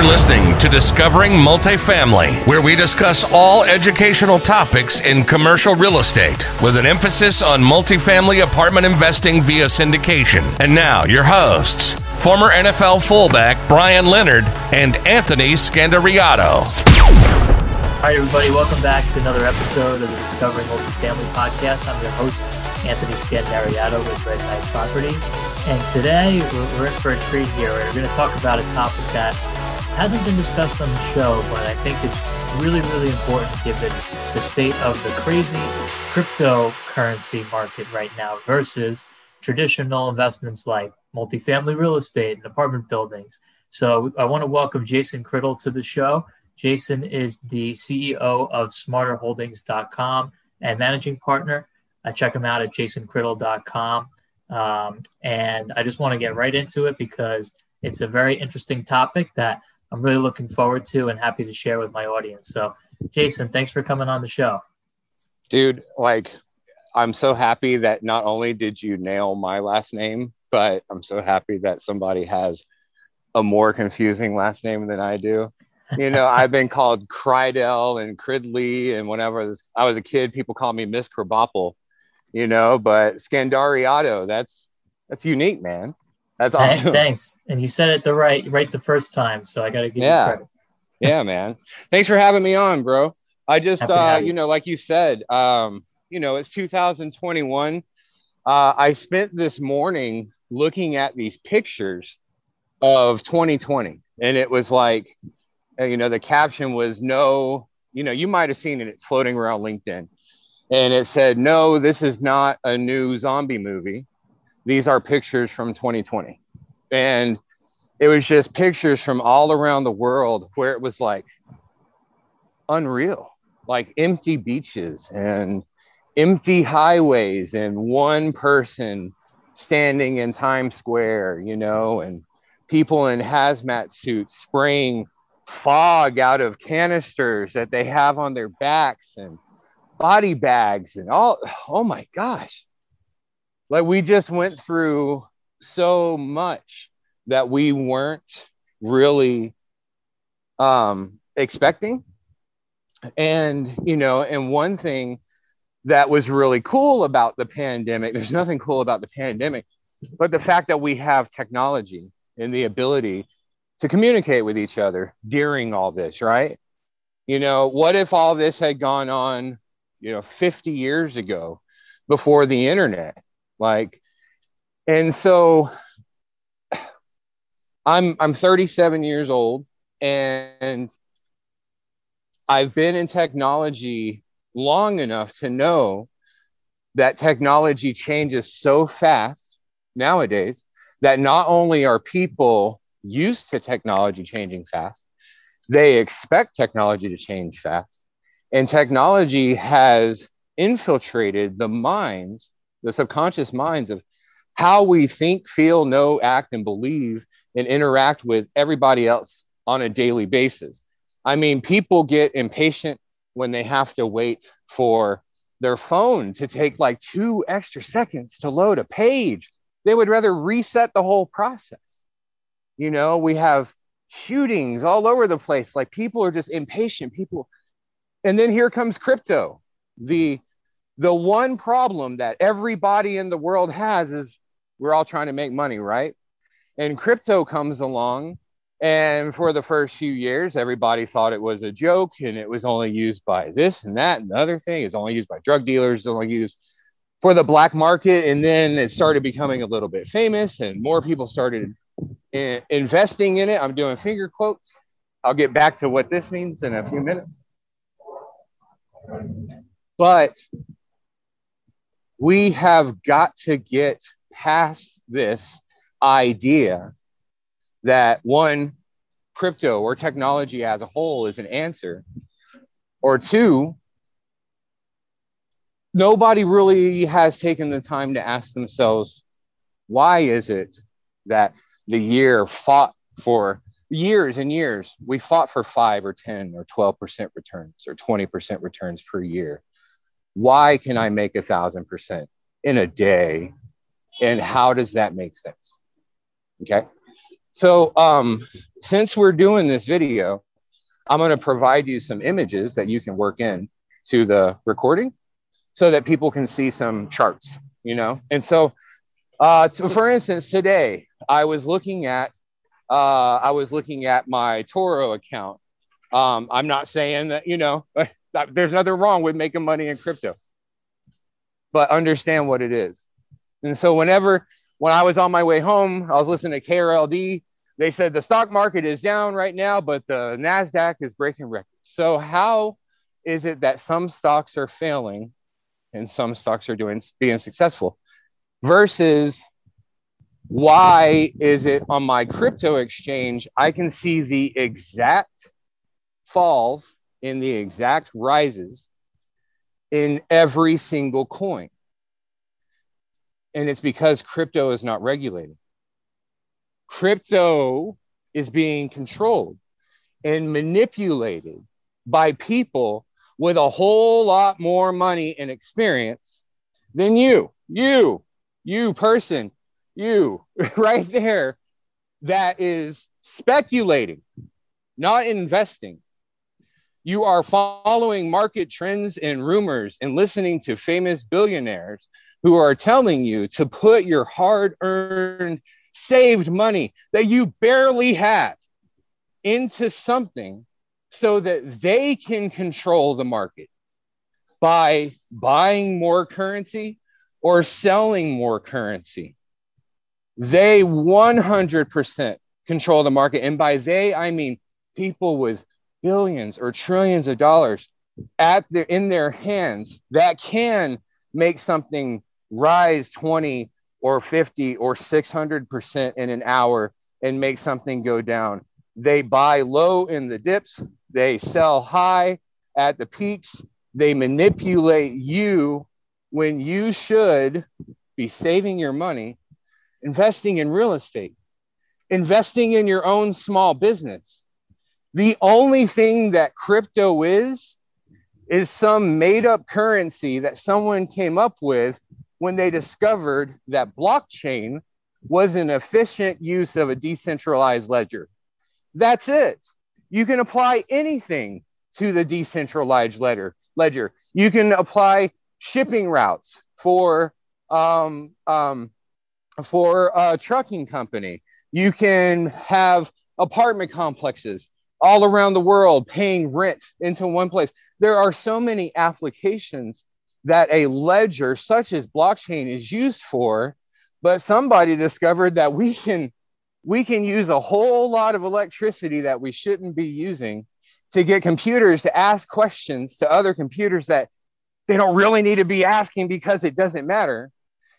You're listening to Discovering Multifamily, where we discuss all educational topics in commercial real estate with an emphasis on multifamily apartment investing via syndication. And now, your hosts, former NFL fullback Brian Leonard and Anthony Scandariato. Hi, everybody. Welcome back to another episode of the Discovering Multifamily podcast. I'm your host, Anthony Scandariato with Red Knight Properties. And today we're in for a treat here. We're going to talk about a topic that hasn't been discussed on the show, but I think it's really, really important given the state of the crazy cryptocurrency market right now versus traditional investments like multifamily real estate and apartment buildings. So I want to welcome Jason Criddle to the show. Jason is the CEO of smartrholdings.com and managing partner. I check him out at jasoncriddle.com. Um, and I just want to get right into it because it's a very interesting topic that I'm really looking forward to and happy to share with my audience. So, Jason, thanks for coming on the show. Dude, like, I'm so happy that not only did you nail my last name, but I'm so happy that somebody has a more confusing last name than I do. You know, I've been called Crydell and Cridley, and whenever I was, I was a kid, people called me Miss Krabappel, you know, but Scandariato, that's that's unique, man. That's awesome. Thanks. And you said it the right right the first time, so I got to give yeah. you credit. yeah, man. Thanks for having me on, bro. I just uh, you. you know, like you said, um, you know, it's 2021. Uh, I spent this morning looking at these pictures of 2020 and it was like uh, you know the caption was no you know you might have seen it it's floating around linkedin and it said no this is not a new zombie movie these are pictures from 2020. And it was just pictures from all around the world where it was like unreal, like empty beaches and empty highways and one person standing in Times Square, you know, and people in hazmat suits spraying fog out of canisters that they have on their backs and body bags and all. Oh my gosh like we just went through so much that we weren't really um expecting. And you know and one thing that was really cool about the pandemic there's nothing cool about the pandemic but the fact that we have technology and the ability to communicate with each other during all this right? You know what if all this had gone on you know 50 years ago before the internet like, and so I'm I'm 37 years old and I've been in technology long enough to know that technology changes so fast nowadays that not only are people used to technology changing fast, they expect technology to change fast. And technology has infiltrated the minds the subconscious minds of how we think, feel, know, act, and believe and interact with everybody else on a daily basis. I mean, people get impatient when they have to wait for their phone to take like two extra seconds to load a page. They would rather reset the whole process. You know, we have shootings all over the place. Like people are just impatient. People, and then here comes crypto, the the one problem that everybody in the world has is we're all trying to make money, right? And crypto comes along. And for the first few years, everybody thought it was a joke and it was only used by this and that and the other thing. It's only used by drug dealers, it's only used for the black market. And then it started becoming a little bit famous and more people started in- investing in it. I'm doing finger quotes. I'll get back to what this means in a few minutes. But we have got to get past this idea that one, crypto or technology as a whole is an answer, or two, nobody really has taken the time to ask themselves, why is it that the year fought for years and years, we fought for five or 10 or 12% returns or 20% returns per year why can I make a thousand percent in a day? And how does that make sense? Okay. So, um, since we're doing this video, I'm going to provide you some images that you can work in to the recording so that people can see some charts, you know? And so, uh, to, for instance, today I was looking at, uh, I was looking at my eToro account. Um, I'm not saying that, you know, there's nothing wrong with making money in crypto, but understand what it is. And so whenever, when I was on my way home, I was listening to KRLD. They said the stock market is down right now, but the NASDAQ is breaking records. So how is it that some stocks are failing and some stocks are doing being successful versus why is it on my crypto exchange i can see the exact falls in the exact rises in every single coin and it's because crypto is not regulated crypto is being controlled and manipulated by people with a whole lot more money and experience than you, you, you person, you right there that is speculating, not investing. You are following market trends and rumors and listening to famous billionaires who are telling you to put your hard earned, saved money that you barely have into something so that they can control the market by buying more currency or selling more currency. They 100% control the market. And by they, I mean people with billions or trillions of dollars at their, in their hands that can make something rise 20 or 50 or 600% in an hour and make something go down. They buy low in the dips, they sell high at the peaks. They manipulate you when you should be saving your money, investing in real estate, investing in your own small business. The only thing that crypto is, is some made up currency that someone came up with when they discovered that blockchain was an efficient use of a decentralized ledger. That's it. You can apply anything to the decentralized ledger. Ledger. You can apply shipping routes for um, um, for a trucking company. You can have apartment complexes all around the world paying rent into one place. There are so many applications that a ledger such as blockchain is used for, but somebody discovered that we can we can use a whole lot of electricity that we shouldn't be using to get computers to ask questions to other computers that they don't really need to be asking because it doesn't matter.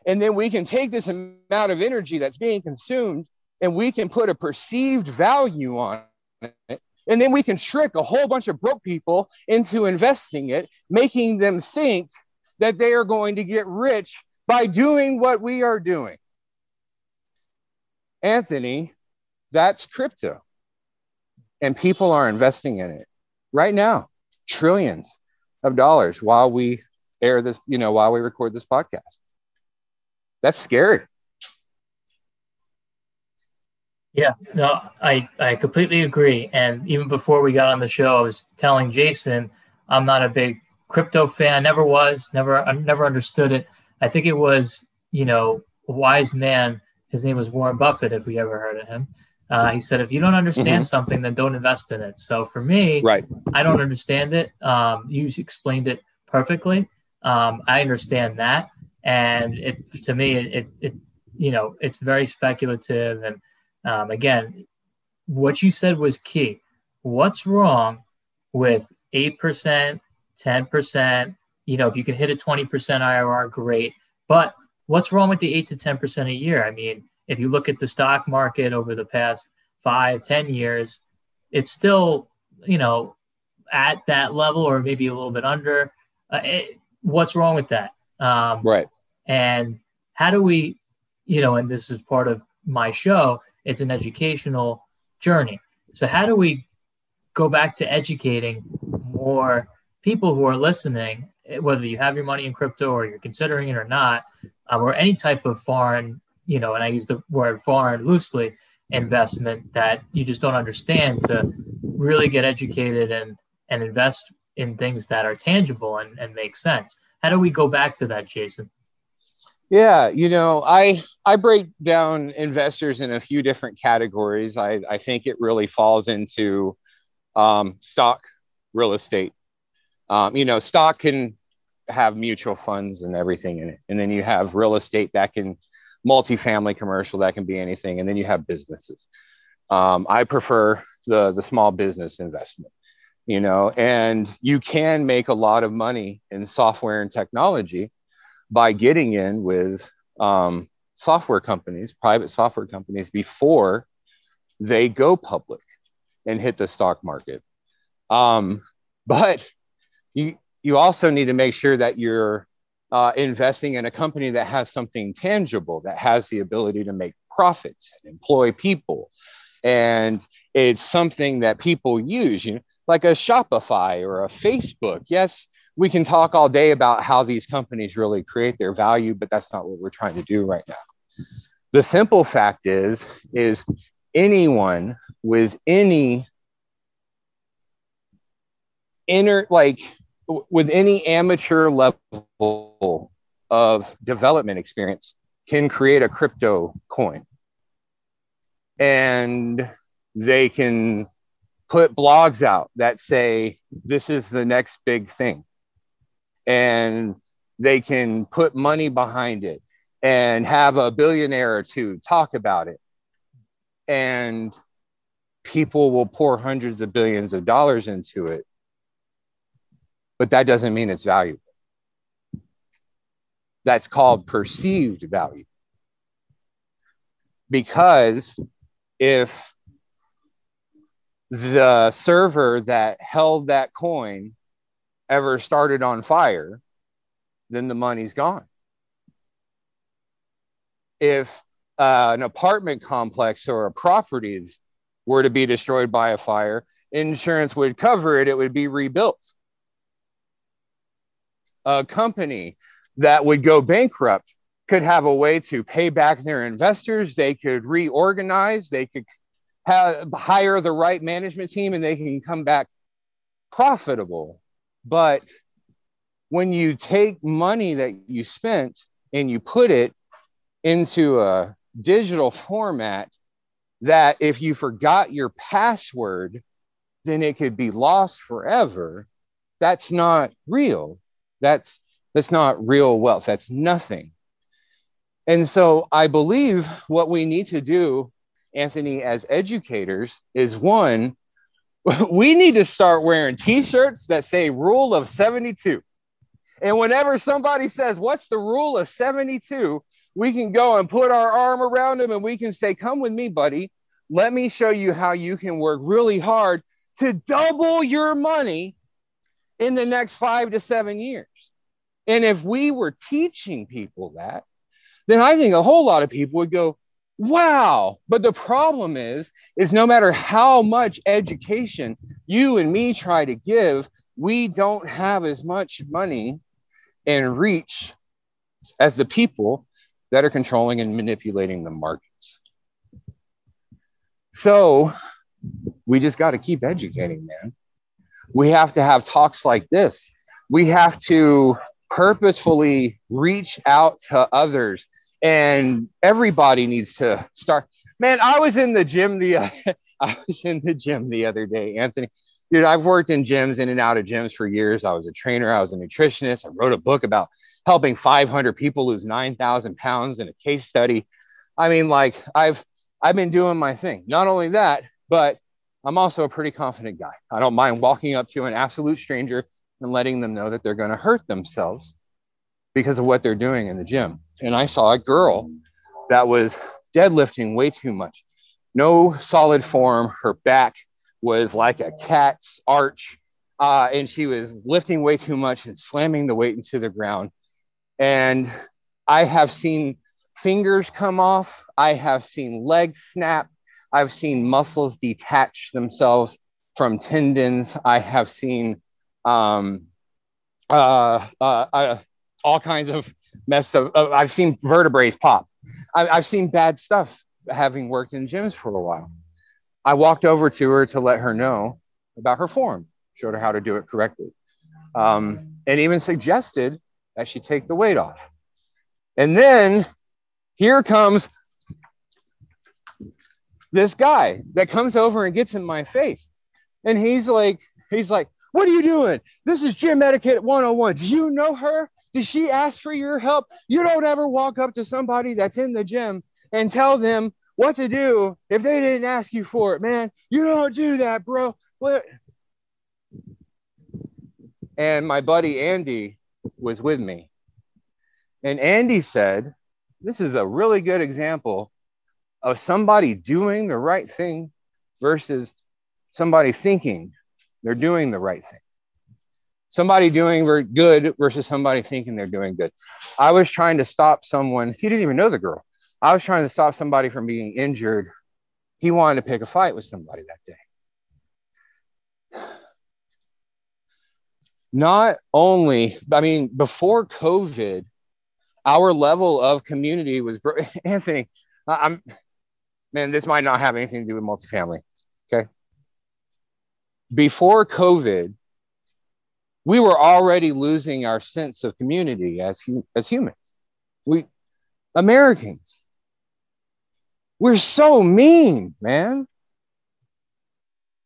And then we can take this amount of energy that's being consumed and we can put a perceived value on it. And then we can trick a whole bunch of broke people into investing it, making them think that they are going to get rich by doing what we are doing. Anthony, that's crypto. And people are investing in it right now, trillions of dollars while we air this, you know, while we record this podcast. That's scary. Yeah, no, I, I completely agree. And even before we got on the show, I was telling Jason I'm not a big crypto fan. Never was. Never. I never understood it. I think it was, you know, a wise man his name was Warren Buffett, if we ever heard of him. Uh, he said, if you don't understand mm-hmm. something, then don't invest in it. So for me, right, I don't understand it. Um, you explained it perfectly. Um, I understand that, and it to me, it, it you know, it's very speculative. And um, again, what you said was key. What's wrong with eight percent, ten percent? You know, if you can hit a twenty percent IRR, great. But what's wrong with the eight to ten percent a year? I mean, if you look at the stock market over the past five, ten years, it's still, you know, at that level or maybe a little bit under. Uh, it, what's wrong with that? Um, right. And how do we, you know, and this is part of my show. It's an educational journey. So how do we go back to educating more people who are listening, whether you have your money in crypto or you're considering it or not, um, or any type of foreign, you know, and I use the word foreign loosely, investment that you just don't understand to really get educated and and invest in things that are tangible and, and make sense. How do we go back to that, Jason? Yeah, you know, I I break down investors in a few different categories. I, I think it really falls into um, stock, real estate. Um, you know, stock can have mutual funds and everything in it, and then you have real estate that can multifamily commercial that can be anything, and then you have businesses. Um, I prefer the the small business investment you know, and you can make a lot of money in software and technology by getting in with um, software companies, private software companies, before they go public and hit the stock market. Um, but you you also need to make sure that you're uh, investing in a company that has something tangible, that has the ability to make profits, and employ people, and it's something that people use. You know, like a Shopify or a Facebook. Yes, we can talk all day about how these companies really create their value, but that's not what we're trying to do right now. The simple fact is, is anyone with any inner, like with any amateur level of development experience can create a crypto coin. And they can put blogs out that say this is the next big thing and they can put money behind it and have a billionaire or two talk about it. And people will pour hundreds of billions of dollars into it but that doesn't mean it's valuable. That's called perceived value. Because if the server that held that coin ever started on fire, then the money's gone. If uh, an apartment complex or a property were to be destroyed by a fire, insurance would cover it, it would be rebuilt. A company that would go bankrupt could have a way to pay back their investors, they could reorganize, they could hire the right management team and they can come back profitable. But when you take money that you spent and you put it into a digital format that if you forgot your password, then it could be lost forever. That's not real. That's that's not real wealth. That's nothing. And so I believe what we need to do Anthony, as educators, is one, we need to start wearing t shirts that say rule of 72. And whenever somebody says, What's the rule of 72? we can go and put our arm around them and we can say, Come with me, buddy. Let me show you how you can work really hard to double your money in the next five to seven years. And if we were teaching people that, then I think a whole lot of people would go, wow. But the problem is is no matter how much education you and me try to give we don't have as much money and reach as the people that are controlling and manipulating the markets. So we just got to keep educating man. We have to have talks like this. We have to purposefully reach out to others and everybody needs to start. Man, I was in the gym the I was in the gym the other day, Anthony. Dude, I've worked in gyms in and out of gyms for years. I was a trainer, I was a nutritionist. I wrote a book about helping 500 people lose 9,000 pounds in a case study. I mean, like I've I've been doing my thing. Not only that, but I'm also a pretty confident guy. I don't mind walking up to an absolute stranger and letting them know that they're going to hurt themselves because of what they're doing in the gym and I saw a girl that was deadlifting way too much. No solid form. Her back was like a cat's arch. Uh, and she was lifting way too much and slamming the weight into the ground. And I have seen fingers come off. I have seen legs snap. I've seen muscles detach themselves from tendons. I have seen um, uh, uh, uh all kinds of mess of, I've seen vertebrae pop. I, I've seen bad stuff having worked in gyms for a while. I walked over to her to let her know about her form, showed her how to do it correctly, um, and even suggested that she take the weight off. And then here comes this guy that comes over and gets in my face. And he's like, he's like, what are you doing? This is gym etiquette 101. Do you know her? Did she ask for your help? You don't ever walk up to somebody that's in the gym and tell them what to do if they didn't ask you for it, man. You don't do that, bro. What? And my buddy Andy was with me. And Andy said, This is a really good example of somebody doing the right thing versus somebody thinking they're doing the right thing. Somebody doing good versus somebody thinking they're doing good. I was trying to stop someone, he didn't even know the girl. I was trying to stop somebody from being injured. He wanted to pick a fight with somebody that day. Not only, I mean, before COVID, our level of community was, Anthony, I'm, man, this might not have anything to do with multifamily. Okay. Before COVID, we were already losing our sense of community as, as humans. We, Americans, we're so mean, man.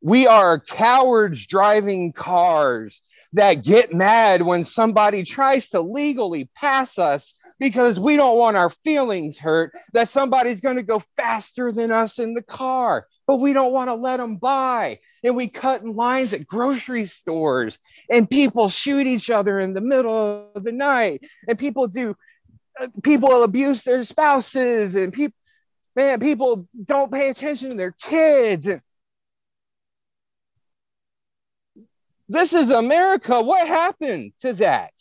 We are cowards driving cars that get mad when somebody tries to legally pass us because we don't want our feelings hurt that somebody's going to go faster than us in the car, but we don't want to let them by. And we cut in lines at grocery stores, and people shoot each other in the middle of the night, and people do, uh, people abuse their spouses, and people, man, people don't pay attention to their kids. This is America. What happened to that?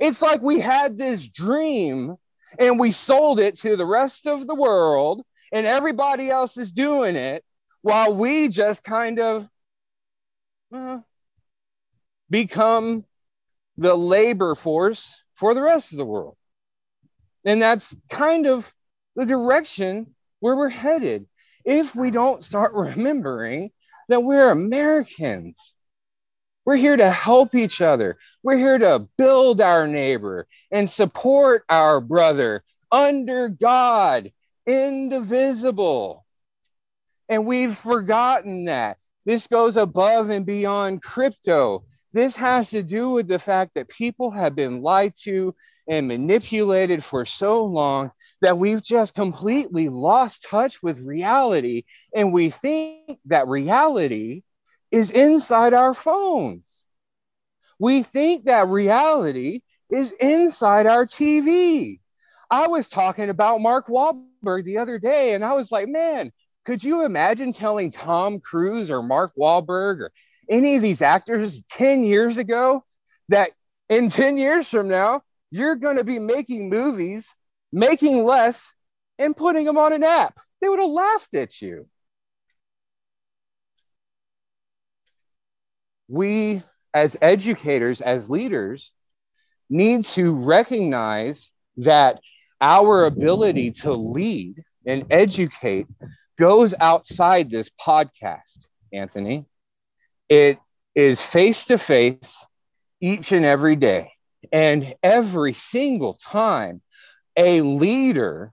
It's like we had this dream and we sold it to the rest of the world, and everybody else is doing it while we just kind of uh, become the labor force for the rest of the world. And that's kind of the direction where we're headed if we don't start remembering that we're Americans we're here to help each other. We're here to build our neighbor and support our brother under God, indivisible. And we've forgotten that. This goes above and beyond crypto. This has to do with the fact that people have been lied to and manipulated for so long that we've just completely lost touch with reality. And we think that reality is inside our phones. We think that reality is inside our TV. I was talking about Mark Wahlberg the other day, and I was like, man, could you imagine telling Tom Cruise or Mark Wahlberg or any of these actors 10 years ago that in 10 years from now, you're going to be making movies, making less, and putting them on an app? They would have laughed at you. We as educators, as leaders, need to recognize that our ability to lead and educate goes outside this podcast, Anthony. It is face to face each and every day. And every single time a leader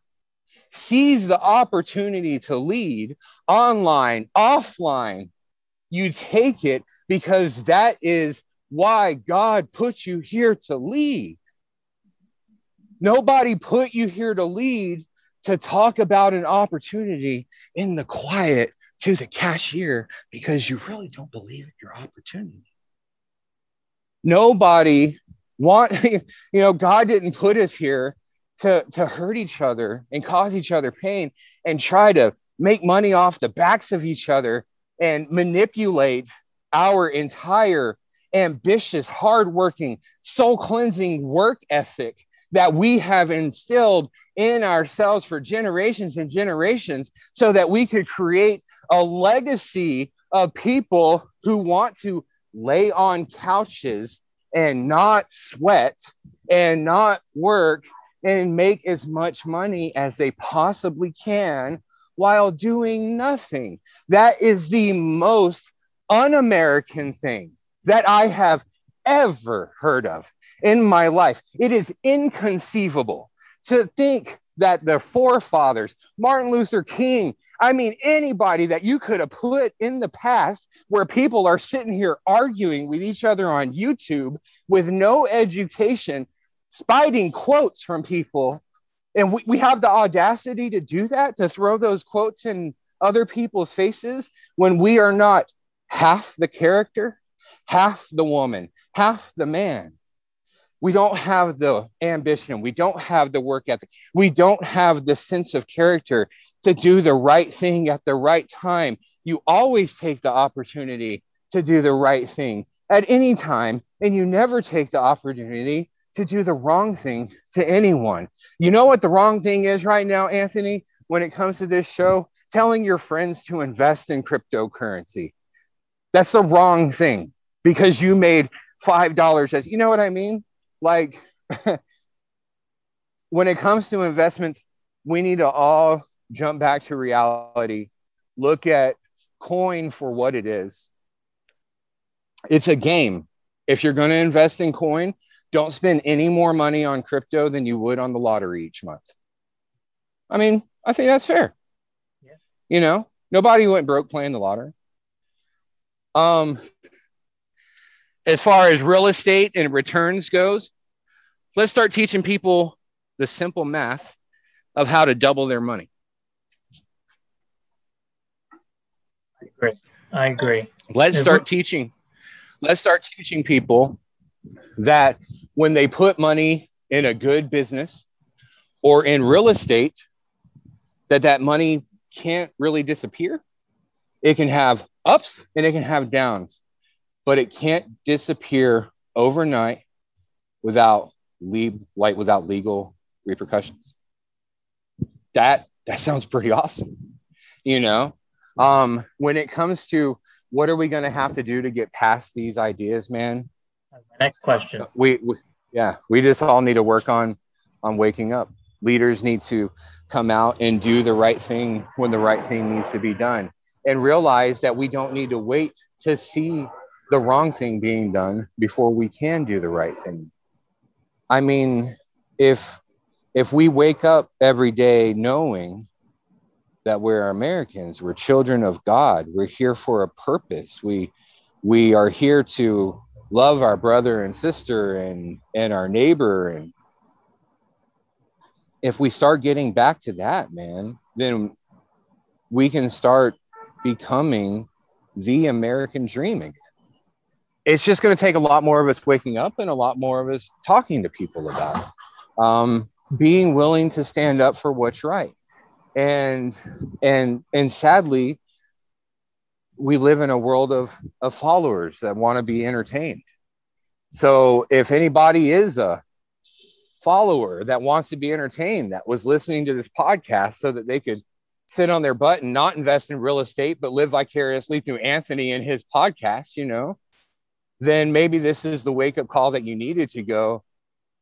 sees the opportunity to lead online, offline, you take it because that is why God put you here to lead. Nobody put you here to lead to talk about an opportunity in the quiet to the cashier because you really don't believe in your opportunity. Nobody want you know God didn't put us here to to hurt each other and cause each other pain and try to make money off the backs of each other and manipulate our entire ambitious, hardworking, soul cleansing work ethic that we have instilled in ourselves for generations and generations so that we could create a legacy of people who want to lay on couches and not sweat and not work and make as much money as they possibly can while doing nothing. That is the most un American thing that I have ever heard of in my life. It is inconceivable to think that the forefathers, Martin Luther King, I mean, anybody that you could have put in the past where people are sitting here arguing with each other on YouTube with no education, spiting quotes from people. And we, we have the audacity to do that, to throw those quotes in other people's faces when we are not half the character, half the woman, half the man. We don't have the ambition. We don't have the work ethic. We don't have the sense of character to do the right thing at the right time. You always take the opportunity to do the right thing at any time and you never take the opportunity to do the wrong thing to anyone. You know what the wrong thing is right now anthony when it comes to this show? Telling your friends to invest in cryptocurrency that's the wrong thing because you made five dollars as you know what i mean like when it comes to investments, we need to all jump back to reality, look at coin for what it is. It's a game. If you're going to invest in coin, don't spend any more money on crypto than you would on the lottery each month. I mean, I think that's fair. Yeah. You know, nobody went broke playing the lottery. Um, as far as real estate and returns goes, let's start teaching people the simple math of how to double their money. I agree. I agree. Let's start teaching. Let's start teaching people that when they put money in a good business or in real estate, that that money can't really disappear. It can have ups and it can have downs but it can't disappear overnight without leave light without legal repercussions. That that sounds pretty awesome. You know, um, when it comes to what are we going to have to do to get past these ideas, man? next question. We, we yeah, we just all need to work on on waking up. Leaders need to come out and do the right thing when the right thing needs to be done and realize that we don't need to wait to see the wrong thing being done before we can do the right thing. I mean, if if we wake up every day knowing that we're Americans, we're children of God, we're here for a purpose. We we are here to love our brother and sister and and our neighbor and if we start getting back to that, man, then we can start becoming the American dream again it's just going to take a lot more of us waking up and a lot more of us talking to people about it. Um, being willing to stand up for what's right. And and and sadly, we live in a world of, of followers that want to be entertained. So if anybody is a follower that wants to be entertained, that was listening to this podcast so that they could sit on their butt and not invest in real estate, but live vicariously through Anthony and his podcast, you know, then maybe this is the wake up call that you needed to go,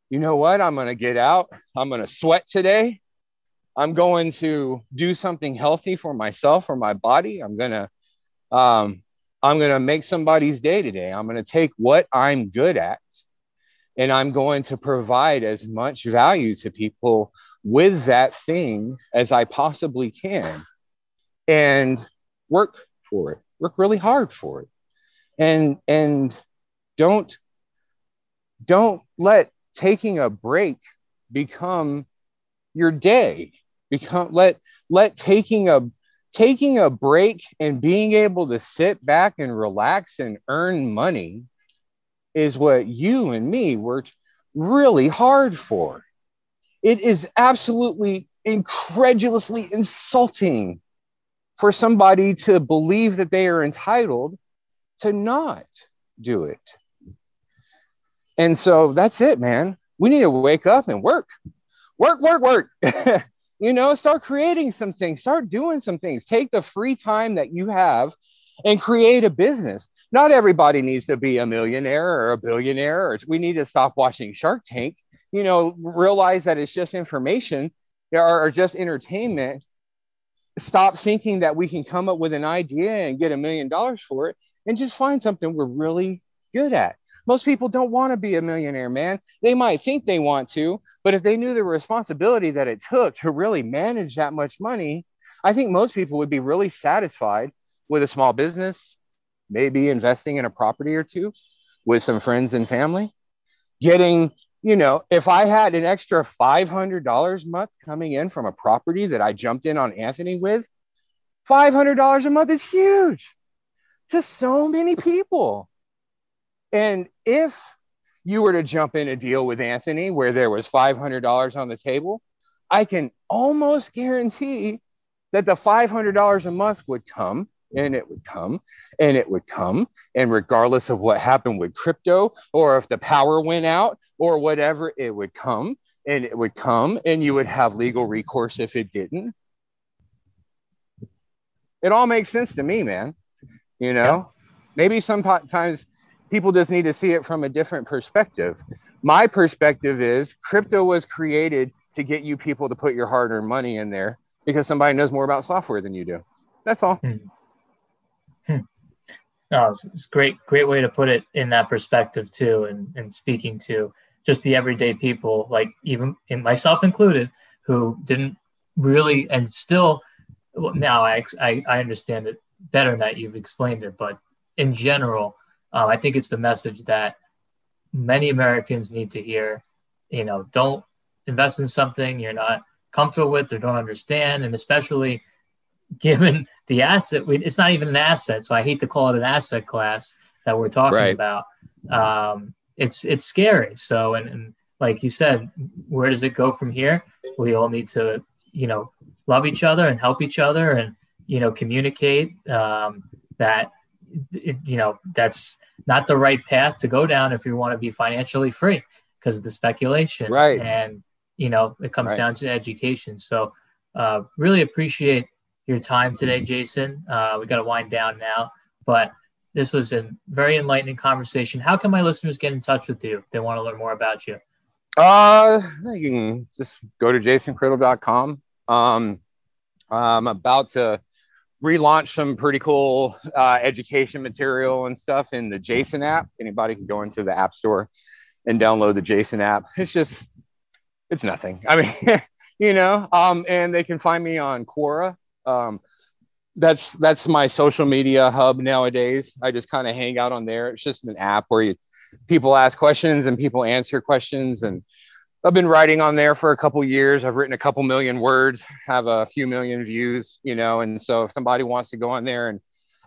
you know what? I'm going to get out. I'm going to sweat today. I'm going to do something healthy for myself or my body. I'm going to, um, I'm going to make somebody's day today. I'm going to take what I'm good at and I'm going to provide as much value to people with that thing as I possibly can and work for it, work really hard for it. And, and don't don't let taking a break become your day become let let taking a taking a break and being able to sit back and relax and earn money is what you and me worked really hard for it is absolutely incredulously insulting for somebody to believe that they are entitled to not do it and so that's it, man. We need to wake up and work, work, work, work. you know, start creating some things, start doing some things. Take the free time that you have and create a business. Not everybody needs to be a millionaire or a billionaire, or we need to stop watching Shark Tank you know, realize that it's just information or, or just entertainment, stop thinking that we can come up with an idea and get a million dollars for it and just find something we're really good at. Most people don't want to be a millionaire, man. They might think they want to, but if they knew the responsibility that it took to really manage that much money, I think most people would be really satisfied with a small business, maybe investing in a property or two with some friends and family, getting, you know, if I had an extra $500 a month coming in from a property that I jumped in on Anthony with, $500 a month is huge to so many people. And if you were to jump in a deal with Anthony where there was $500 on the table, I can almost guarantee that the $500 a month would come and it would come and it would come. And regardless of what happened with crypto or if the power went out or whatever, it would come and it would come and you would have legal recourse if it didn't. It all makes sense to me, man. You know, yeah. maybe sometimes people just need to see it from a different perspective. My perspective is crypto was created to get you people to put your hard earned money in there because somebody knows more about software than you do. That's all. Hmm. No, it's, great, great way to put it in that perspective too, and, and speaking to just the everyday people, like even in myself included, who didn't really and still. Now I, I I understand it better that you've explained it, but in general, um, I think it's the message that many Americans need to hear. You know, don't invest in something you're not comfortable with or don't understand, and especially given the asset, it's not even an asset. So I hate to call it an asset class that we're talking right. about. Um, it's it's scary. So and, and like you said, where does it go from here? We all need to, you know, love each other and help each other and you know communicate um, that you know that's not the right path to go down if you want to be financially free because of the speculation right and you know it comes right. down to education so uh, really appreciate your time today jason uh, we got to wind down now but this was a very enlightening conversation how can my listeners get in touch with you if they want to learn more about you uh you can just go to jasoncriddle.com um i'm about to relaunch some pretty cool uh, education material and stuff in the Jason app. Anybody can go into the App Store and download the Jason app. It's just, it's nothing. I mean, you know, um, and they can find me on Quora. Um, that's that's my social media hub nowadays. I just kind of hang out on there. It's just an app where you people ask questions and people answer questions and I've been writing on there for a couple years. I've written a couple million words, have a few million views, you know. And so if somebody wants to go on there and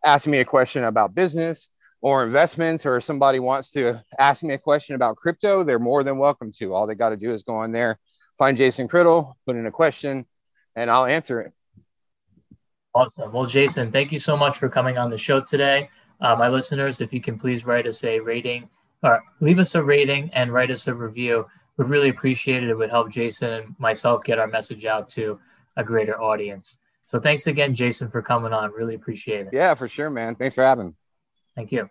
ask me a question about business or investments, or somebody wants to ask me a question about crypto, they're more than welcome to. All they got to do is go on there, find Jason Criddle, put in a question, and I'll answer it. Awesome. Well, Jason, thank you so much for coming on the show today. Uh, my listeners, if you can please write us a rating or leave us a rating and write us a review would really appreciate it. It would help Jason and myself get our message out to a greater audience. So thanks again, Jason, for coming on. Really appreciate it. Yeah, for sure, man. Thanks for having. Thank you.